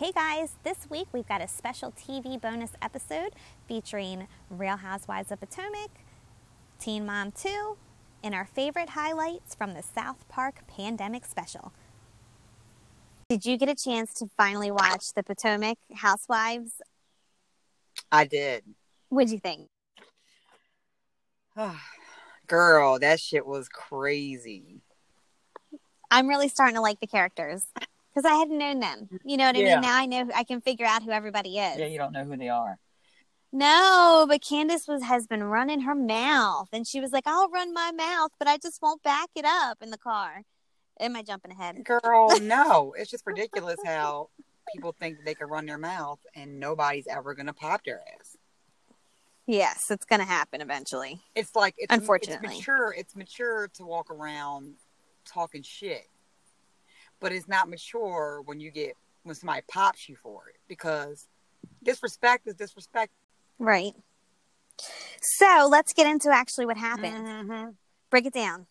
Hey guys, this week we've got a special TV bonus episode featuring Real Housewives of Potomac, Teen Mom 2, and our favorite highlights from the South Park Pandemic Special. Did you get a chance to finally watch the Potomac Housewives? I did. What'd you think? Girl, that shit was crazy. I'm really starting to like the characters because I hadn't known them. You know what I Yeah. mean? Now I know I can figure out who everybody is. Yeah, you don't know who they are. No, but Candace was has been running her mouth, and she was like, "I'll run my mouth, but I just won't back it up in the car." Am I jumping ahead? Girl, no. It's just ridiculous how people think they can run their mouth and nobody's ever gonna pop their ass. Yes, it's gonna happen eventually. It's like it's Unfortunately. it's mature. It's mature to walk around talking shit, but it's not mature when you get when somebody pops you for it because disrespect is disrespect. Right. So let's get into actually what happened. Mhm. Break it down.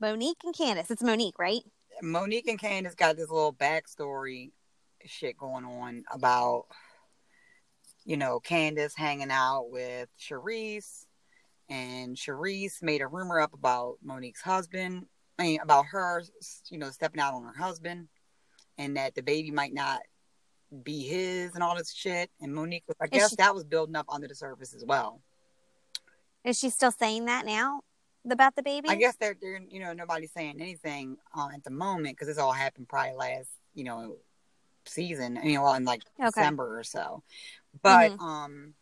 Monique and Candace. It's Monique, right? Monique and Candace got this little backstory shit going on about, you know, Candace hanging out with Charrisse, and Charrisse made a rumor up about Monique's husband. I mean, about her, you know, stepping out on her husband, and that the baby might not be his, and all this shit. And Monique was, I guess, she- that was building up under the surface as well. Is she still saying that now about the baby? I guess they're, they're you know, nobody's saying anything uh, at the moment because this all happened probably last, you know, season, you know, in like Okay. December or so. But, Mhm. um,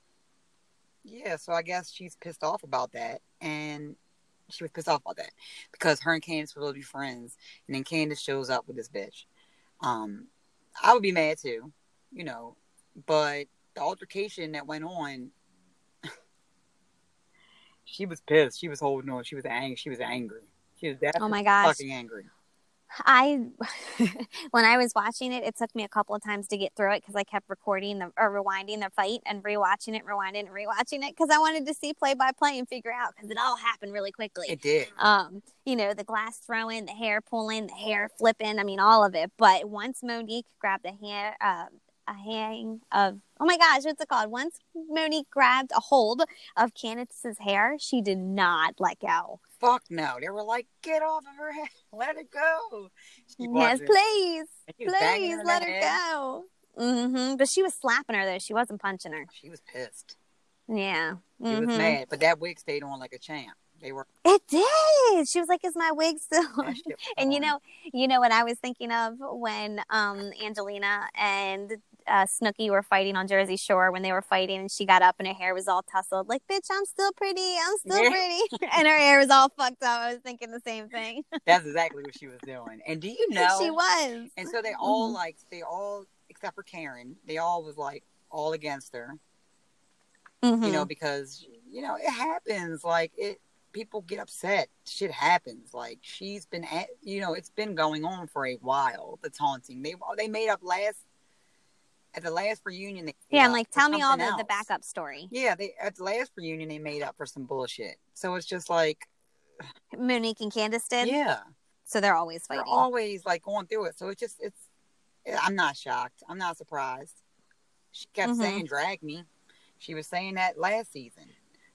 yeah, so I guess she's pissed off about that. And she was pissed off about that because her and Candace were supposed to be friends. And then Candace shows up with this bitch. Um, I would be mad too, you know, but the altercation that went on, she was pissed. She was holding on. She was angry. She was angry. She was definitely Oh my gosh. fucking angry. I when I was watching it, it took me a couple of times to get through it because I kept recording the or rewinding the fight and rewatching it, rewinding and rewatching it because I wanted to see play by play and figure out because it all happened really quickly. It did. um, you know, the glass throwing, the hair pulling, the hair flipping. I mean, all of it. But once Monique grabbed a hair, uh, a hang of, oh my gosh, what's it called? Once Monique grabbed a hold of Candace's hair, she did not let go. Fuck no. They were like, get off of her head. Let it go. She yes, please, And she was banging please her let her head. go. hmm But she was slapping her though. She wasn't punching her. She was pissed. Yeah. She was Mhm. mad. But that wig stayed on like a champ. They were. It did. She was like, "Is my wig still?" on?" was And you know, you know what I was thinking of when um Angelina and uh, Snooki were fighting on Jersey Shore when they were fighting, and she got up and her hair was all tousled. Like, bitch, I'm still pretty. I'm still Yeah. pretty, and her hair was all fucked up. I was thinking the same thing. That's exactly what she was doing. And do you know? she was. And so they all Mhm. like they all except for Karen, they all was like all against her. Mhm. You know because you know it happens. Like it, people get upset. Shit happens. Like she's been at you know it's been going on for a while. The taunting. They they made up last at the last reunion. They yeah, and like, tell me all the, the backup story. Yeah, they at the last reunion they made up for some bullshit. So it's just like Monique and Candace did. yeah, So they're always fighting. they're always like going through it. So it's just it's. I'm not shocked. I'm not surprised. She kept Mhm. saying "drag me." She was saying that last season.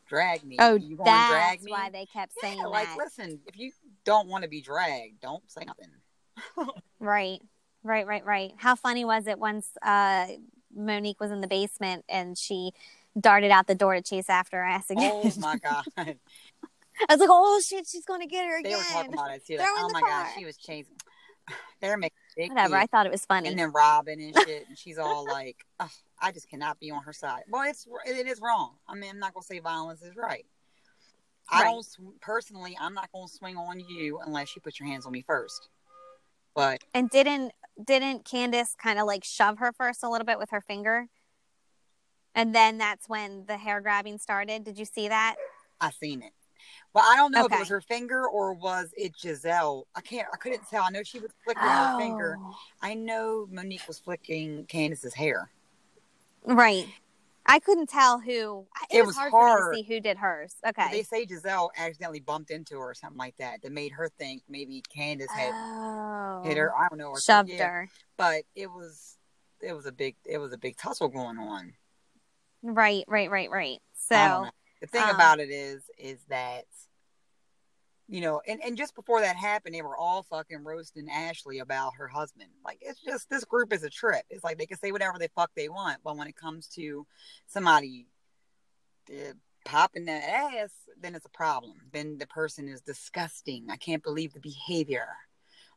Drag me. oh, you that's drag me? why they kept saying yeah, like that. listen, if you don't want to be dragged, don't say nothing. Right, right, right, right. How funny was it once uh, Monique was in the basement and she darted out the door to chase after ass again? Oh my god, I was like, oh shit, she's going to get her they again. were talking about it too. Like, oh my car. god, she was chasing. They're making Whatever. I thought it was funny. and then Robyn and shit, and she's all like, "Ugh, "I just cannot be on her side." Well, it's it is wrong. I mean, I'm not gonna say violence is right. I Right. don't personally. I'm not gonna swing on you unless you put your hands on me first. But And didn't didn't Candace kind of like shove her first a little bit with her finger? And then that's when the hair grabbing started. Did you see that? I seen it. Well, I don't know if it was her finger or was it Gizelle. I can't. I couldn't tell. I know she was flicking her finger. Oh, I know Monique was flicking Candace's hair. right. I couldn't tell who. It, It was, was hard, hard. to see who did hers. Okay. They say Gizelle accidentally bumped into her or something like that. That made her think maybe Candace had oh, hit her. I don't know. Or shoved yeah. her. But it was it was a big it was a big tussle going on. Right, right, right, right. So the thing um, about it is is that you know, and, and just before that happened, they were all fucking roasting Ashley about her husband. Like it's just this group is a trip. It's like they can say whatever the fuck they want, but when it comes to somebody uh, popping that ass, then it's a problem. Then the person is disgusting. I can't believe the behavior.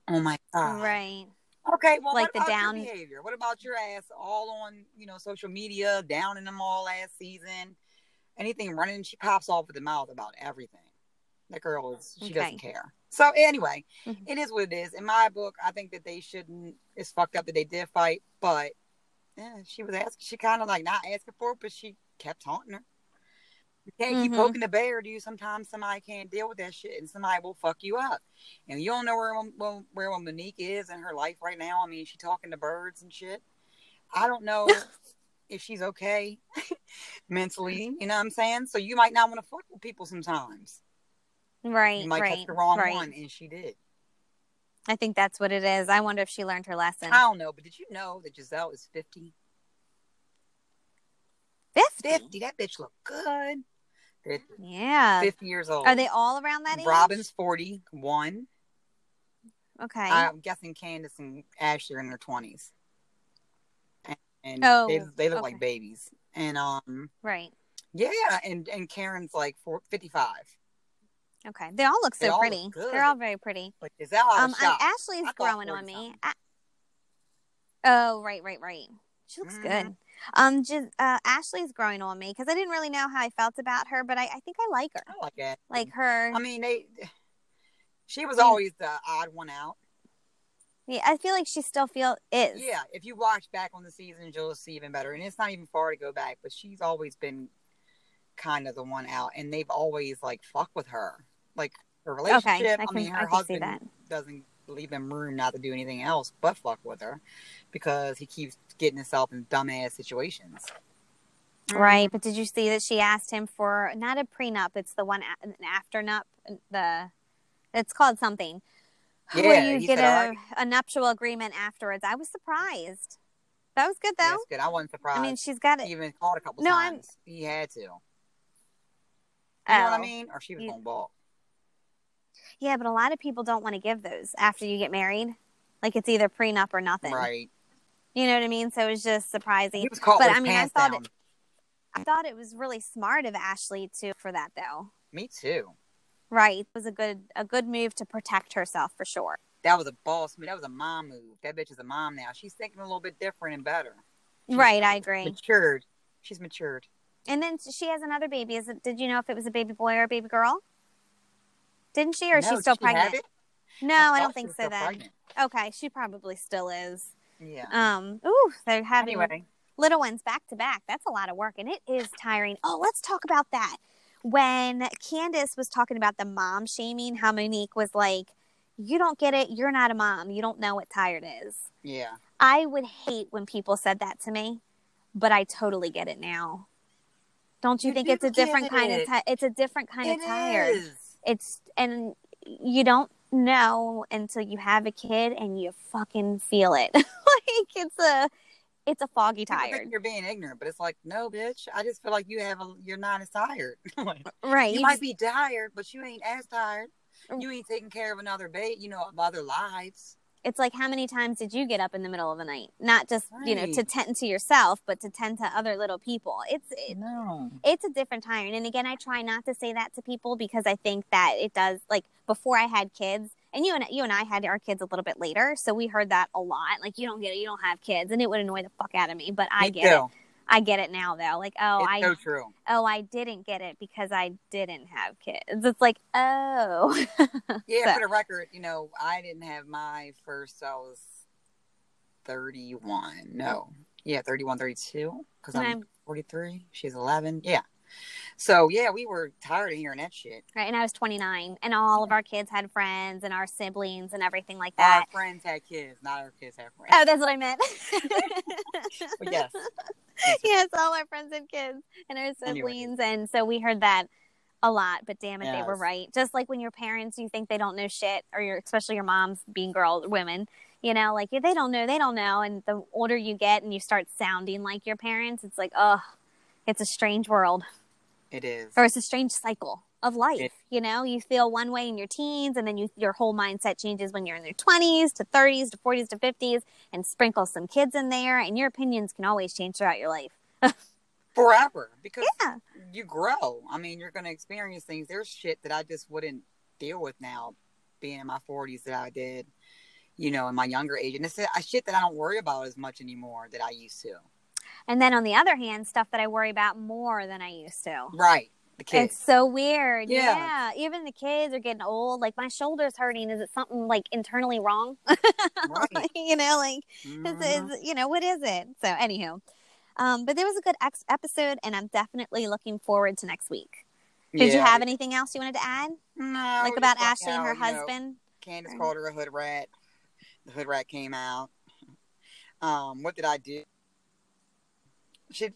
Oh my god. right. Okay, well, Like what the about down- your behavior? What about your ass all on, you know, social media, down in them all last season? Anything running, she pops off with the mouth about everything. That girl is, she Okay. doesn't care. So anyway, Mhm. it is what it is. In my book, I think that they shouldn't. It's fucked up that they did fight, but yeah, she was asking. She kind of like not asking for it, but she kept taunting her. You can't keep Mhm. poking the bear, do you? Sometimes somebody can't deal with that shit, and somebody will fuck you up. And you don't know where where, where Monique is in her life right now. I mean, she talking to birds and shit. I don't know if she's okay mentally. You know what I'm saying? So you might not want to fuck with people sometimes. Right, You might right, catch the wrong right. one, and she did. I think that's what it is. I wonder if she learned her lesson. I don't know, but did you know that Gizelle is 50? 50. 50. That bitch look good. 50, Yeah. 50 years old. Are they all around that age? Robyn's 41. Okay. I'm guessing Candace and Ashley are in their 20s. And, and Oh, they, they look okay. like babies. And um, right. yeah, and, and Karen's like four, 55. Okay. They all look They so all look pretty. They're all very pretty. I Um, was and shocked. Ashley's I growing on me. A- oh, right, right, right. She looks Mhm. good. Um, just, uh, Ashley's growing on me because I didn't really know how I felt about her, but I, I think I like her. I like that. Like her. I mean, they. She was Mm. always the odd one out. yeah, I feel like she still feel is. Yeah, if you watch back on the season, you'll see even better. And it's not even far to go back, but she's always been kind of the one out, and they've always like fuck with her. Like her relationship. Okay. I I, can, mean, I her can see husband that. doesn't leave them room not to do anything else but fuck with her because he keeps getting himself in dumbass situations. Right, mm-hmm. but did you see that she asked him for not a prenup? It's the one a- after nup. The it's called something. Yeah, where you get said, a, "All right." a nuptial agreement afterwards. I was surprised. That was good though. That's good. I wasn't surprised. I mean, she's got he it. even called a couple No, I'm- times. He had to. You know what I Oh. mean? Or she was You- going bald. Yeah, but a lot of people don't want to give those after you get married. Like it's either prenup or nothing. Right. You know what I mean? So it was just surprising. Was But I mean, I thought down. it, I thought it was really smart of Ashley to for that though. Me too. Right, it was a good a good move to protect herself for sure. That was a boss move. That was a mom move. That bitch is a mom now. She's thinking a little bit different and better. She's right, I agree. Matured. She's matured. And then she has another baby. Is it, did you know if it was a baby boy or a baby girl? Didn't she, or is No, she still she pregnant? No, I I, don't think so. Then pregnant. okay, she probably still is. Yeah. Um, ooh, they're having anyway, little ones back to back. That's a lot of work, and it is tiring. Oh, let's talk about that. When Candace was talking about the mom shaming, how Monique was like, "You don't get it. You're not a mom. You don't know what tired is." yeah. I would hate when people said that to me, but I totally get it now. Don't you You think it's a different get kind of it. ti- it's a different kind It of tired. is. It's and you don't know until you have a kid and you fucking feel it. like it's a it's a foggy tired. you're being ignorant, but it's like, no, bitch. I just feel like you have a, you're not as tired. Like, Right. you you might just- be tired, but you ain't as tired. Mm. You ain't taking care of another baby, you know, of other lives. It's like how many times did you get up in the middle of the night? Not just, you know, to tend to yourself, but to tend to other little people. It's it, No. it's a different time And again, I try not to say that to people because I think that it does like before I had kids and you and you and I had our kids a little bit later, so we heard that a lot. Like you don't get it, you don't have kids, and it would annoy the fuck out of me. But I Me get too. it. I get it now though. Like oh, it's I so true. oh I didn't get it because I didn't have kids. It's like oh Yeah, So- for the record, you know, I didn't have my first, I was 31. No. Yeah, 31, 32. Because I'm I'm- 43. She's 11. Yeah. So, yeah, we were tired of hearing that shit. right. And I was 29, and all of our kids had friends and our siblings and everything like that. Our friends had kids, not our kids had friends. Oh, that's what I meant. But yes. yes, all our friends and kids and our Anyway. siblings. And so we heard that a lot, but damn it, they were right. Just like when your parents, you think they don't know shit, or your, especially your moms being girls, women, You know, like they don't know, they don't know. And the older you get and you start sounding like your parents, it's like, oh, it's a strange world It is. or it's a strange cycle of life. It- you know, you feel one way in your teens, and then you, your whole mindset changes when you're in your 20s to 30s to 40s to 50s, and sprinkle some kids in there, and your opinions can always change throughout your life. Forever. Because Yeah. you grow. I mean, you're going to experience things. There's shit that I just wouldn't deal with now, being in my 40s that I did, you know, in my younger age. And it's a shit that I don't worry about as much anymore that I used to. And then on the other hand, stuff that I worry about more than I used to. Right. The kids. It's so weird. Yeah. Yeah. Even the kids are getting old. Like my shoulder's hurting. Is it something like internally wrong? Right. you know, like Mhm. is, is you know what is it? So anywho, um, but there was a good ex- episode, and I'm definitely looking forward to next week. Did you have anything else you wanted to add, No. like about Ashley and her you know, husband? Candace Right. called her a hood rat. The hood rat came out. Um, what did I do? She,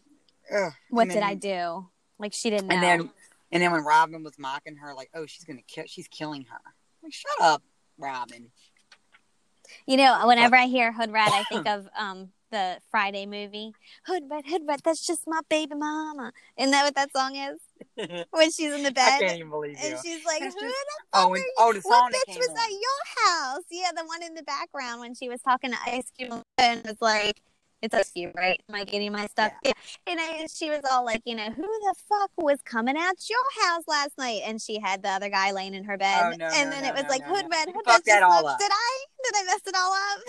ugh, What and did I do? Like she didn't know. And then, and then when Robyn was mocking her, like, "Oh, she's gonna kill, she's killing her." Like, shut up, Robyn. you know, whenever I hear Hood Rat, I think of um the Friday movie Hood Rat, Hood Rat. That's just my baby mama. Isn't that what that song is? When she's in the bed. I can't even believe you. And she's like, That's "Who just- the Oh, fuck and, are you? oh, the song What bitch was on. at your house? Yeah, the one in the background when she was talking to Ice Cube and was like, "It's Ice Cube, right? Am I getting my stuff?" Yeah. And I, she was all like, "You know, who the fuck was coming out your house last night?" And she had the other guy laying in her bed, Oh, no, and no, then no, it was like, "Hood red, You hood red." that all up. Did I? Did I mess it all up?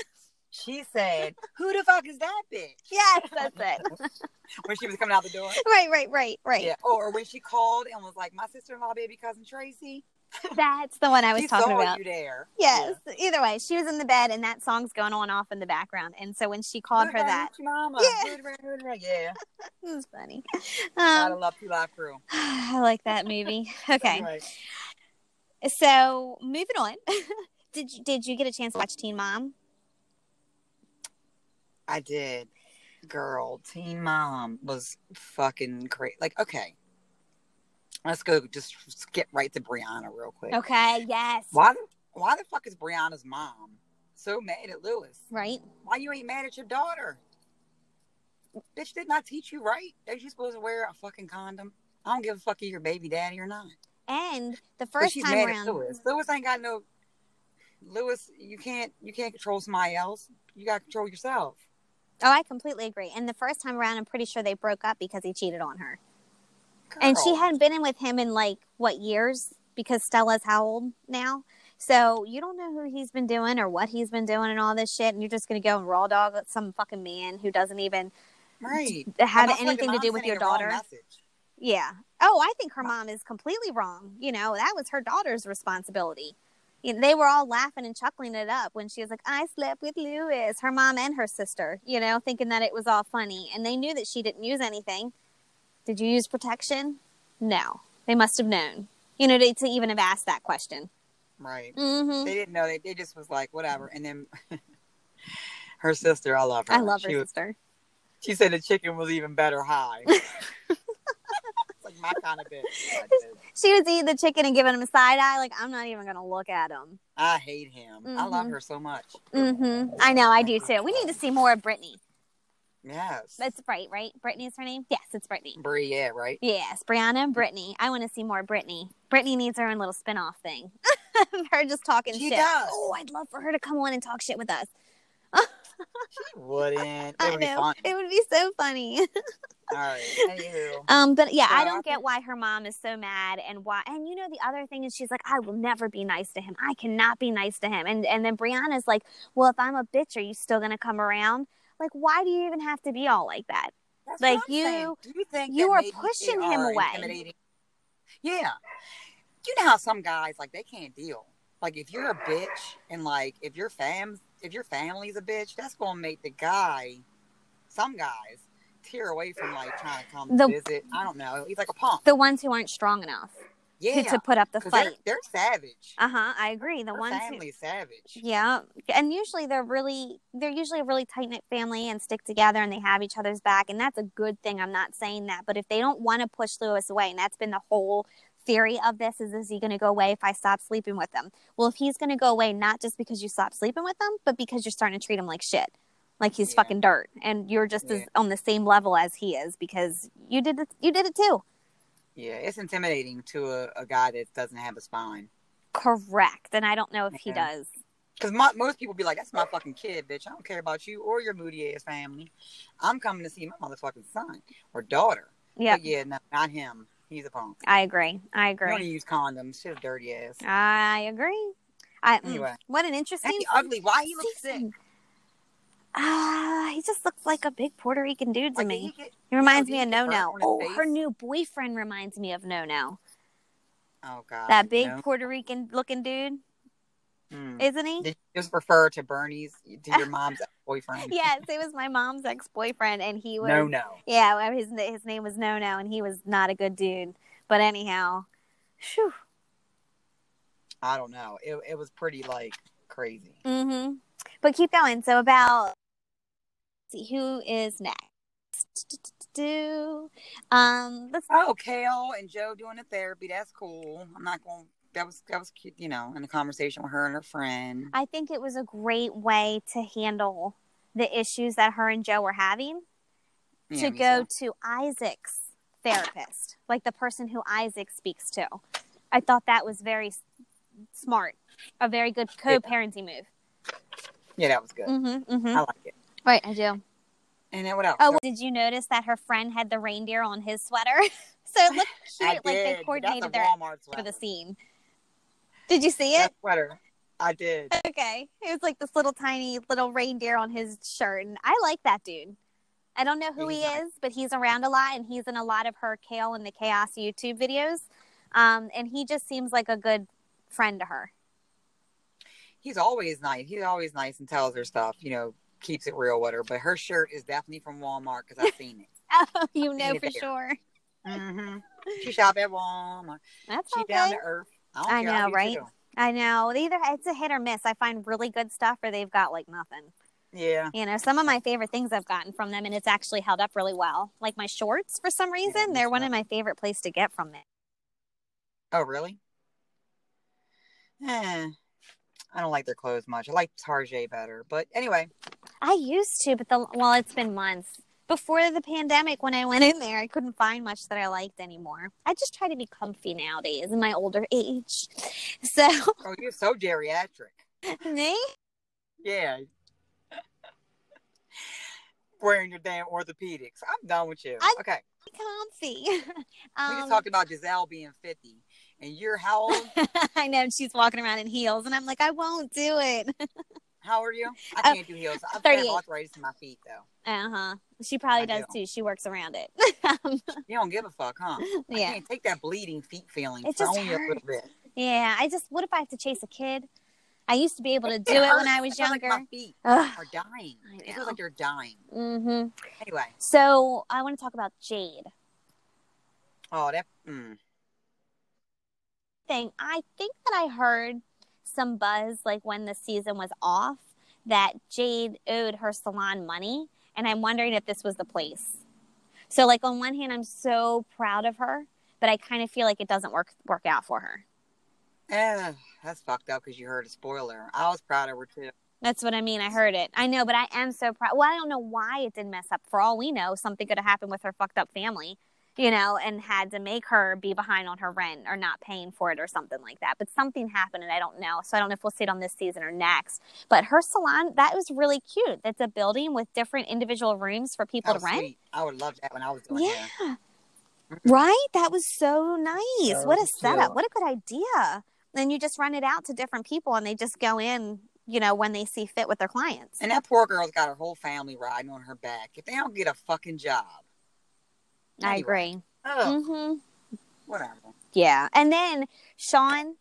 She said, "Who the fuck is that bitch?" yes, that's it. When she was coming out the door. right, right, right, right. Yeah. Or when she called and was like, "My sister-in-law, baby cousin Tracy." That's the one I was she talking about. you there. Yes. Either way, she was in the bed, and that song's going on off in the background. And so when she called her that, Mama. Yeah. Hood rat, hood rat. Yeah. it was funny. Gotta Um, love Two Live Crew. I like that movie. Okay, Anyway. so moving on. did you did you get a chance to watch Teen Mom? I did. Girl, Teen Mom was fucking great. Like, okay. Let's go just skip right to Briana real quick. Okay. Yes. Why the why the fuck is Briana's mom so mad at Lewis? Right. Why you ain't mad at your daughter? Bitch did not teach you right. That you supposed to wear a fucking condom. I don't give a fuck if you're baby daddy or not. And the first she's time mad around, at Lewis. Lewis ain't got no Lewis, you can't you can't control somebody else. You gotta control yourself. oh, I completely agree. And the first time around, I'm pretty sure they broke up because he cheated on her. And she hadn't been in with him in like what years? Because Stella's how old now? So you don't know who he's been doing or what he's been doing and all this shit, and you're just gonna go and raw dog some fucking man who doesn't even right. have I like anything to do with your daughter. Yeah. Oh, I think her mom is completely wrong. You know, that was her daughter's responsibility. You know, they were all laughing and chuckling it up when she was like, I slept with Lewis, her mom and her sister, you know, thinking that it was all funny. And they knew that she didn't use anything. Did you use protection? No. They must have known, you know, to, to even have asked that question. Right. Mm-hmm. They didn't know. They, they just was like, whatever. And then her sister, I love her. I love her She, was, sister. she said the chicken was even better high. like my kind of bitch. She was eating the chicken and giving him a side eye. Like, I'm not even going to look at him. I hate him. I love Mhm. her so much. Mm-hmm. I know, I do too. We need to see more of Brittany. Yes. That's right, right? Brittany is her name? Yes, it's Brittany. Brie, yeah, right? Yes, Briana and Brittany. I want to see more Brittany. Brittany needs her own little spin-off thing. her just talking She shit. does. Oh, I'd love for her to come on and talk shit with us. She wouldn't. It I would be know. fun. It would be so funny. All right. Anywho. um, but yeah, So I I don't get why her mom is so mad and why. And you know, the other thing is she's like, I will never be nice to him. I cannot be nice to him. And and then Briana's like, Well, if I'm a bitch, are you still gonna come around? Like, why do you even have to be all like that? That's Like, you- Do you think you are pushing him are away. Yeah. You know how some guys like they can't deal. Like if you're a bitch and like if your fam if your family's a bitch, that's gonna make the guy some guys tear away from like trying to come The- visit. I don't know. He's like a punk. The ones who aren't strong enough Yeah. to, to put up the 'Cause they're, fight. they're savage. Uh huh. I agree. The Her ones who, family's savage. Yeah, and usually they're really they're usually a really tight knit family and stick together and they have each other's back and that's a good thing. I'm not saying that, but if they don't want to push Lewis away, and that's been the whole theory of this is is he going to go away if I stop sleeping with him? Well, if he's going to go away not just because you stop sleeping with him, but because you're starting to treat him like shit, like he's Yeah. fucking dirt, and you're just as on the same level as he is because you did it. You did it too. Yeah, it's intimidating to a, a guy that doesn't have a spine. Correct, and I don't know if he does. Because most people be like, "That's my fucking kid, bitch. I don't care about you or your moody ass family. I'm coming to see my motherfucking son or daughter." Yeah, yeah, no, not him. He's a punk. I agree. I agree. You don't use condoms. Shit, dirty ass. I agree. I mm, Anyway. what an interesting. he ugly. Why he looks sick? Ah, he just looks like a big Puerto Rican dude to Like, me. he get- He reminds did me of No No. Oh, face? her new boyfriend reminds me of No No. Oh god. That big no. Puerto Rican looking dude, Mm. isn't he? Did you just refer to Bernie's to your mom's boyfriend? yes, it was my mom's ex boyfriend, and he was. No, no. Yeah, his his name was No No, and he was not a good dude. But anyhow. I don't know. It it was pretty like crazy. Mm-hmm. But keep going. So about see who is next. Um let's Oh, Kail and Joe doing the therapy. That's cool. I'm not going. That was that was cute. You know, in a conversation with her and her friend. I think it was a great way to handle the issues that her and Joe were having Yeah, to go too. to Isaac's therapist, like the person who Isaac speaks to. I thought that was very smart, a very good co-parenting move. Yeah, that was good. Mm-hmm, mm-hmm. I like it. Right, I do. And then what else? Oh, did you notice that her friend had the reindeer on his sweater? so it looked cute, like they coordinated their Walmart for the scene. Did you see it? That sweater. I did. Okay. It was like this little tiny little reindeer on his shirt. And I like that dude. I don't know who he He's nice. is, but he's around a lot and he's in a lot of her Kail and the Chaos YouTube videos. Um, and he just seems like a good friend to her. He's always nice. He's always nice and tells her stuff. You know, keeps it real with her. But her shirt is definitely from Walmart because I've seen it. Oh, you know for sure. hmm She shop at Walmart. That's She okay. down to earth. I, I know, right? I know. Either it's a hit or miss. I find really good stuff or they've got like nothing. Yeah. You know, some of my favorite things I've gotten from them and it's actually held up really well. Like my shorts for some reason, me they're one of my favorite place to get from them. Oh, really? Eh, I don't like their clothes much. I like Tarjay better. But anyway, I used to, but the well, it's been months. Before the pandemic, when I went in there, I couldn't find much that I liked anymore. I just try to be comfy nowadays in my older age. So, oh, you're so geriatric. me, Yeah. Wearing your damn orthopedics. I'm done with you. I- okay. comfy. we Um, just talked about Gizelle being 50. And you're how old? I know she's walking around in heels, and I'm like, I won't do it. How are you? I Uh, can't do heels. I've 38. got arthritis in my feet, though. Uh huh. She probably I does do. too. She works around it. You don't give a fuck, huh? I yeah. can't take that bleeding feet feeling It for just only a little bit. Yeah. I just, what if I have to chase a kid? I used to be able to do It when. I was feels like younger. my feet Ugh. are dying. It feels like they're dying. Mm-hmm. Anyway. So I want to talk about Jade. Oh, that. Mm. thing. I think that I heard some buzz like when the season was off that Jade owed her salon money, and I'm wondering if this was the place. So, like on one hand, I'm so proud of her, but I kind of feel like it doesn't work work out for her. Eh, that's fucked up because you heard a spoiler. I was proud of her too. That's what I mean. I heard it. I know, but I am so proud. Well, I don't know why it didn't mess up. For all we know, something could have happened with her fucked up family, you know, and had to make her be behind on her rent or not paying for it or something like that. But something happened and I don't know. So I don't know if we'll see it on this season or next. But her salon, that was really cute. It's a building with different individual rooms for people to was rent. sweet. I would love that when I was doing. Yeah. Mm-hmm. Right? That was so nice. That what a setup. cute. What a good idea. Then you just run it out to different people and they just go in, you know, when they see fit with their clients. And that poor girl's got her whole family riding on her back. If they don't get a fucking job, I agree. oh, hmm whatever. Yeah. And then, Sean,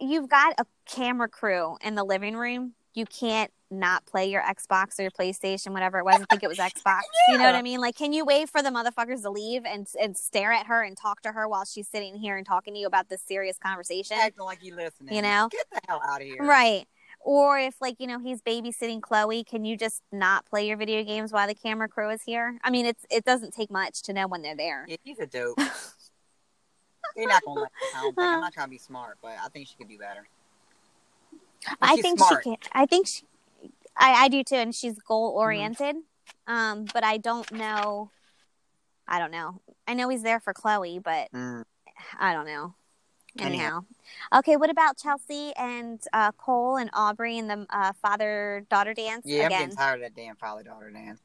you've got a camera crew in the living room. You can't not play your Xbox or your PlayStation, whatever it was. I think it was Xbox. You know what I mean? Like, can you wait for the motherfuckers to leave and and stare at her and talk to her while she's sitting here and talking to you about this serious conversation? Acting like you listening. You know? Get the hell out of here. Right. Or if, like, you know, he's babysitting Kloie, can you just not play your video games while the camera crew is here? I mean, it's it doesn't take much to know when they're there. Yeah, he's a dope. They're not gonna let. I don't think. I'm not trying to be smart, but I think she could do better. I think smart. she can. I think she. I, I do too, and she's goal oriented. Um, but I don't know. I don't know. I know he's there for Kloie, but Mm. I don't know. Anyhow. Okay. What about Chelsea and uh, Cole and Aubree and the uh, father daughter dance Yeah, I'm getting tired of that damn father daughter dance.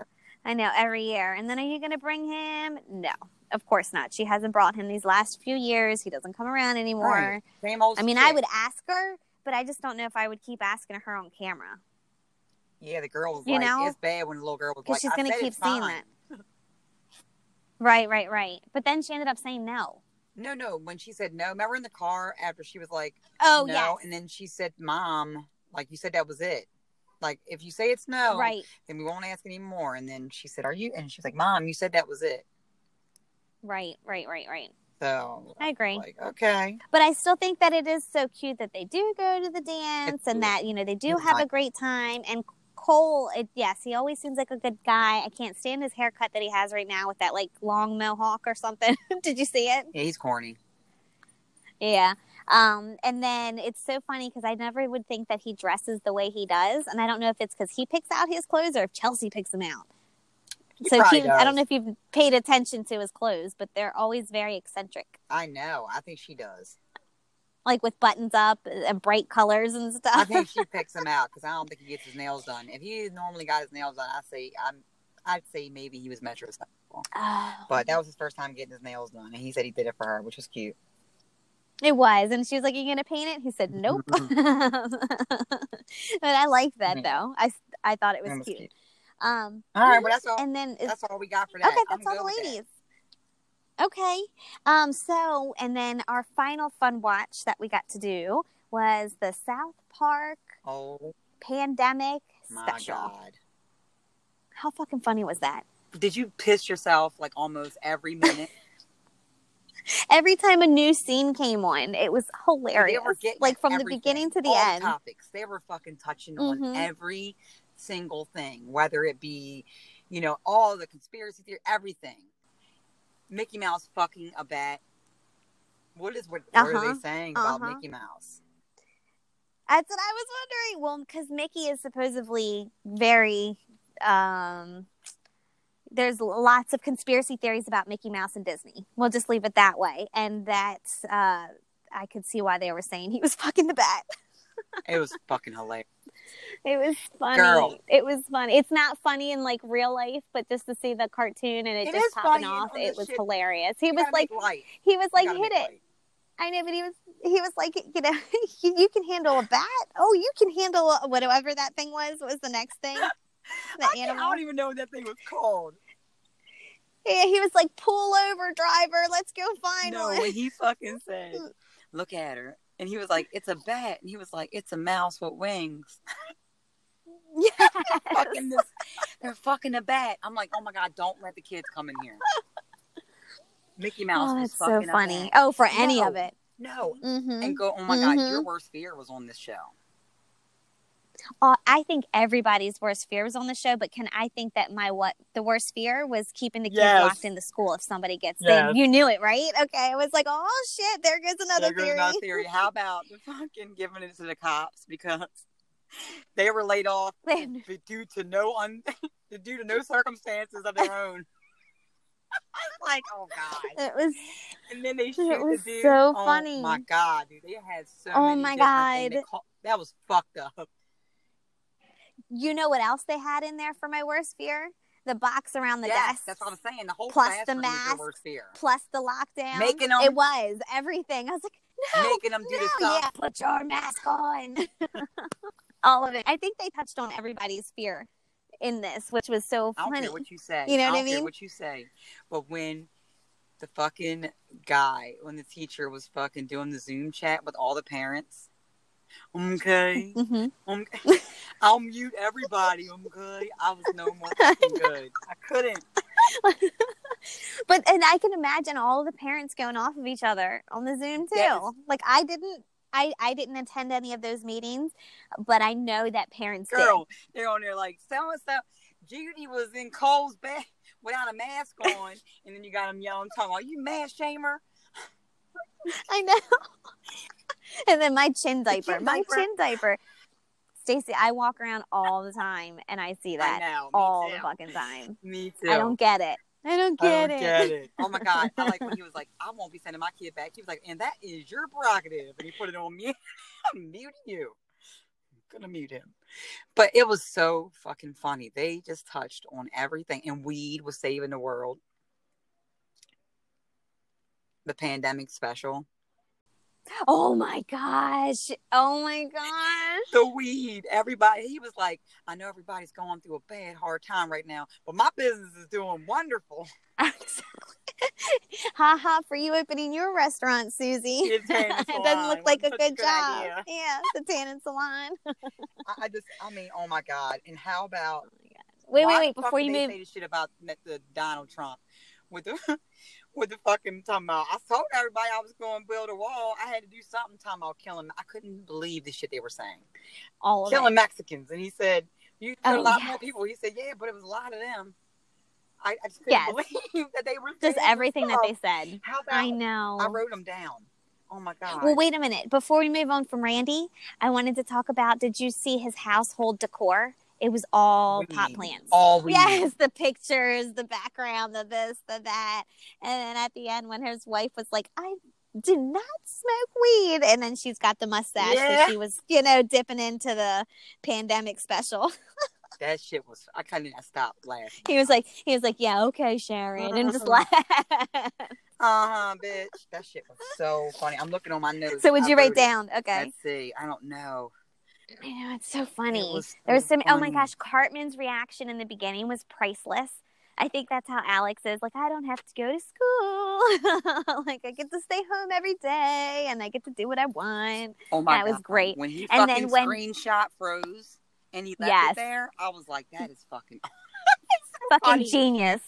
I know every year. And then are you going to bring him? No, of course not. She hasn't brought him these last few years. He doesn't come around anymore. Right. Same old. I mean, I would ask her, but I just don't know if I would keep asking her on camera Yeah, the girl was You like, know? it's bad when the little girl was like, she's going to keep seeing that. Right, right, right. But then she ended up saying no. No, no. When she said no, remember in the car after she was like, Oh, no, yes. and then she said, "Mom, like you said, that was it. Like if you say it's no, Right. then we won't ask anymore." And then she said, "Are you?" And she's like, "Mom, you said that was it." Right, right, right, right. So I agree. like, okay, But I still think that it is so cute that they do go to the dance It's and cute. that, you know, they do have a great time. And Cole, it, yes, he always seems like a good guy. I can't stand his haircut that he has right now with that like long mohawk or something. Did you see it? yeah, he's corny. Yeah. Um, and then it's so funny because I never would think that he dresses the way he does. And I don't know if it's because he picks out his clothes or if Chelsea picks them out. He so he, I don't know if you've paid attention to his clothes, but they're always very eccentric, I know. I think she does. Like with buttons up and bright colors and stuff. I think she picks him out because I don't think he gets his nails done. If he normally got his nails done, I say I'm. I'd say maybe he was metrosexual, Oh, but that was his first time getting his nails done, and he said he did it for her, which was cute. it was, and she was like, "Are you gonna paint it?" He said, "Nope." but I like that Mhm. though. I I thought it was, That was cute. cute. Um, All right, well that's all. and then That's all we got for that. okay, I'm that's all the ladies. that. Okay. Um. So, and then our final fun watch that we got to do was the South Park Oh pandemic my special. god! How fucking funny was that? Did you piss yourself like almost every minute? Every time a new scene came on, it was hilarious. Like from the beginning to the all end. topics. They were fucking touching Mhm. on every single thing, whether it be, you know, all the conspiracy theory, everything. Mickey Mouse fucking a bat. What is what? What are Uh-huh, they saying about uh-huh. Mickey Mouse? That's what I was wondering. Well, because Mickey is supposedly very. Um, there's lots of conspiracy theories about Mickey Mouse and Disney. We'll just leave it that way. And that uh, I could see why they were saying he was fucking the bat. It was fucking hilarious. It was funny. Girl. It was funny. It's not funny in like real life, but just to see the cartoon and it, It just popping off, it was shit. hilarious. He You was like, he was like, hit it. light. I know, but he was he was like, you know, you, you can handle a bat. Oh, you can handle a, whatever that thing was. What was the next thing? The can't- I don't even know what that thing was called. Yeah, he was like, pull over, driver. Let's go find No, one. when he fucking said, "Look at her," and he was like, "It's a bat," and he was like, "It's a mouse with wings." Yeah, fucking this, they're fucking a bat. I'm like, oh my god, don't let the kids come in here. Mickey Mouse Oh, that's so funny. bat. Oh, for any No. of it. No, hmm and go. Oh my god, Mhm. your worst fear was on this show. Uh, I think everybody's worst fear was on the show, but can I think that my what the worst fear was keeping the kids Yes. locked in the school if somebody gets Yes. in. You knew it, right? Okay, I was like, oh shit, there goes another There goes theory. another theory. How about the fucking giving it to the cops because they were laid off due to no un due to no circumstances of their own. like, oh god. It was And then they shoot was the dude. so oh, funny. my god, dude! They had so. Oh, many my different things. They God. call- that was fucked up. You know what else they had in there for my worst fear? The box around the yes, desk. that's what I'm saying. The whole Plus the mask. worst fear. Plus the lockdown. Making 'em- It was everything. I was like, no, Making them do no, stuff. yeah, put your mask on. All of it. I think they touched on everybody's fear in this, which was so funny. I don't care what you say. You know I what I don't care mean? what you say. But when the fucking guy, when the teacher was fucking doing the Zoom chat with all the parents, okay, mm-hmm. I'll mute everybody, okay. I was no more good. I couldn't. But and I can imagine all the parents going off of each other on the Zoom too. Is- like I didn't. I, I didn't attend any of those meetings, but I know that parents Girl, they're on there like so and so. Judy was in Cole's bed without a mask on, and then you got them yelling, talking, "Are you mask shamer?" I know. and then my chin diaper, chin my diaper. chin diaper. Stacy, I walk around all the time and I see that I know. All too. the fucking time. Me too. I don't get it. I don't I get don't it. get it. Oh my god! I like when he was like, "I won't be sending my kid back." He was like, "And that is your prerogative," and he put it on me. I'm muting you. I'm gonna mute him. But it was so fucking funny. They just touched on everything, and weed was saving the world. The pandemic special. Oh my gosh. Oh my gosh. The weed. Everybody. He was like, "I know everybody's going through a bad, hard time right now, but my business is doing wonderful." ha ha for you opening your restaurant, Susie. It doesn't look like a Wasn't a good good job. idea. Yeah, the tannin salon. I, I just, I mean, oh my god! And how about oh Wait, wait, wait. Before you move, shit about the Donald Trump with the with the fucking talking about. I told everybody I was going to build a wall. I had to do something talking about killing. I couldn't believe the shit they were saying. all of killing it. Mexicans, and he said you killed Oh, a lot yes. more people. He said, yeah, but it was a lot of them. I, I just couldn't Yes. believe that they were Just everything that they said. How about I know. I wrote them down. Oh my god. Well, wait a minute. Before we move on from Randy, I wanted to talk about did you see his household decor? It was all pot plants. All weed. Yes, the pictures, the background, the this, the that. And then at the end, when his wife was like, I do not smoke weed. And then she's got the mustache Yeah. she was, you know, dipping into the pandemic special. That shit was. I couldn't stopped laughing. He was like, he was like, yeah, okay, Sharon. And just laugh. Uh huh, bitch. That shit was so funny. I'm looking on my notes. so would you write it. down? Okay. Let's see. I don't know. I know it's so funny. was so there was some. Oh my gosh, Cartman's reaction in the beginning was priceless. I think that's how Alex is. Like, I don't have to go to school. like, I get to stay home every day, and I get to do what I want. Oh my god. That was great. When he And then when- screenshot froze and he left Yes. it there, I was like, that is fucking. Fucking funny. genius.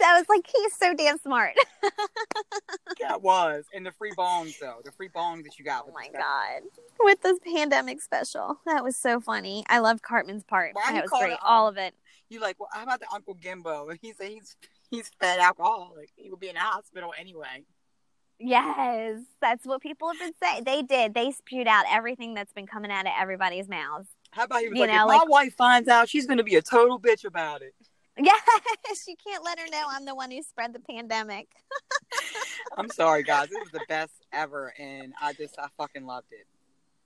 I was like, he's so damn smart. that was. And the free bongs, though. The free bongs that you got. oh my god. With this pandemic special, that was so funny. I loved Cartman's part. Why that was called great. it, All of it. You like, well, how about the Uncle Jimbo? And he said he's he's fed alcoholic. He would be in the hospital anyway. Yes, that's what people have been saying. They did. They spewed out everything that's been coming out of everybody's mouths. How about he was You like, know, if my wife finds out, she's going to be a total bitch about it. Yes, you can't let her know I'm the one who spread the pandemic. I'm sorry, guys. It was the best ever, and I just I fucking loved it.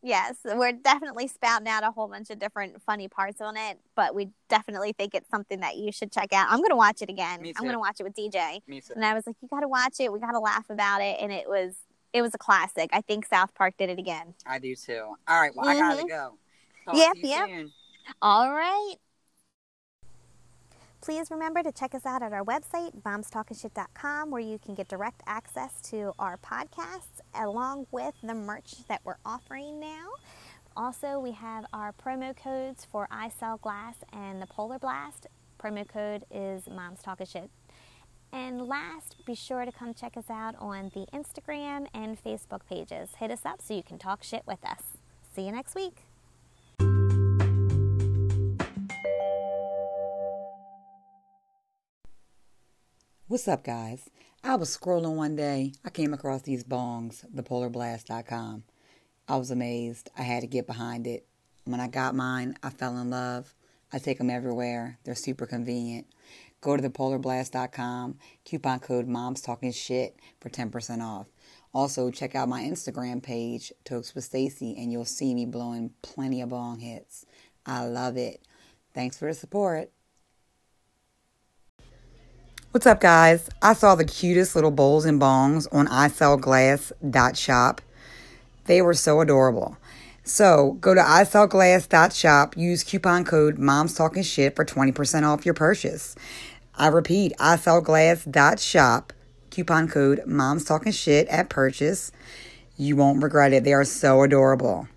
Yes, we're definitely spouting out a whole bunch of different funny parts on it, but we definitely think it's something that you should check out. I'm going to watch it again. I'm going to watch it with DJ. Me too. And I was like, you got to watch it. We got to laugh about it. And it was it was a classic. I think South Park did it again. I do too. All right, well, I gotta mm-hmm. go. Talk Yep, yep. soon. All right. Please remember to check us out at our website, momstalkingshit.com, where you can get direct access to our podcasts along with the merch that we're offering now. Also, we have our promo codes for I Sell Glass and the Polar Blast. Promo code is Mom's Talking Shit. And last, be sure to come check us out on the Instagram and Facebook pages. Hit us up so you can talk shit with us. See you next week. What's up, guys? I was scrolling one day. I came across these bongs, thepolarblast.com. I was amazed. I had to get behind it. When I got mine, I fell in love. I take them everywhere. They're super convenient. Go to thepolarblast.com, coupon code Moms Talking Shit for 10% off. Also, check out my Instagram page, Tokes with Stacy, and you'll see me blowing plenty of bong hits. I love it. Thanks for the support. What's up, guys? I saw the cutest little bowls and bongs on isellglass.shop. They were so adorable. So go to isellglass.shop, use coupon code Moms Talking Shit for 20% off your purchase. I repeat, isellglass.shop, coupon code Moms Talking Shit at purchase. You won't regret it. They are so adorable.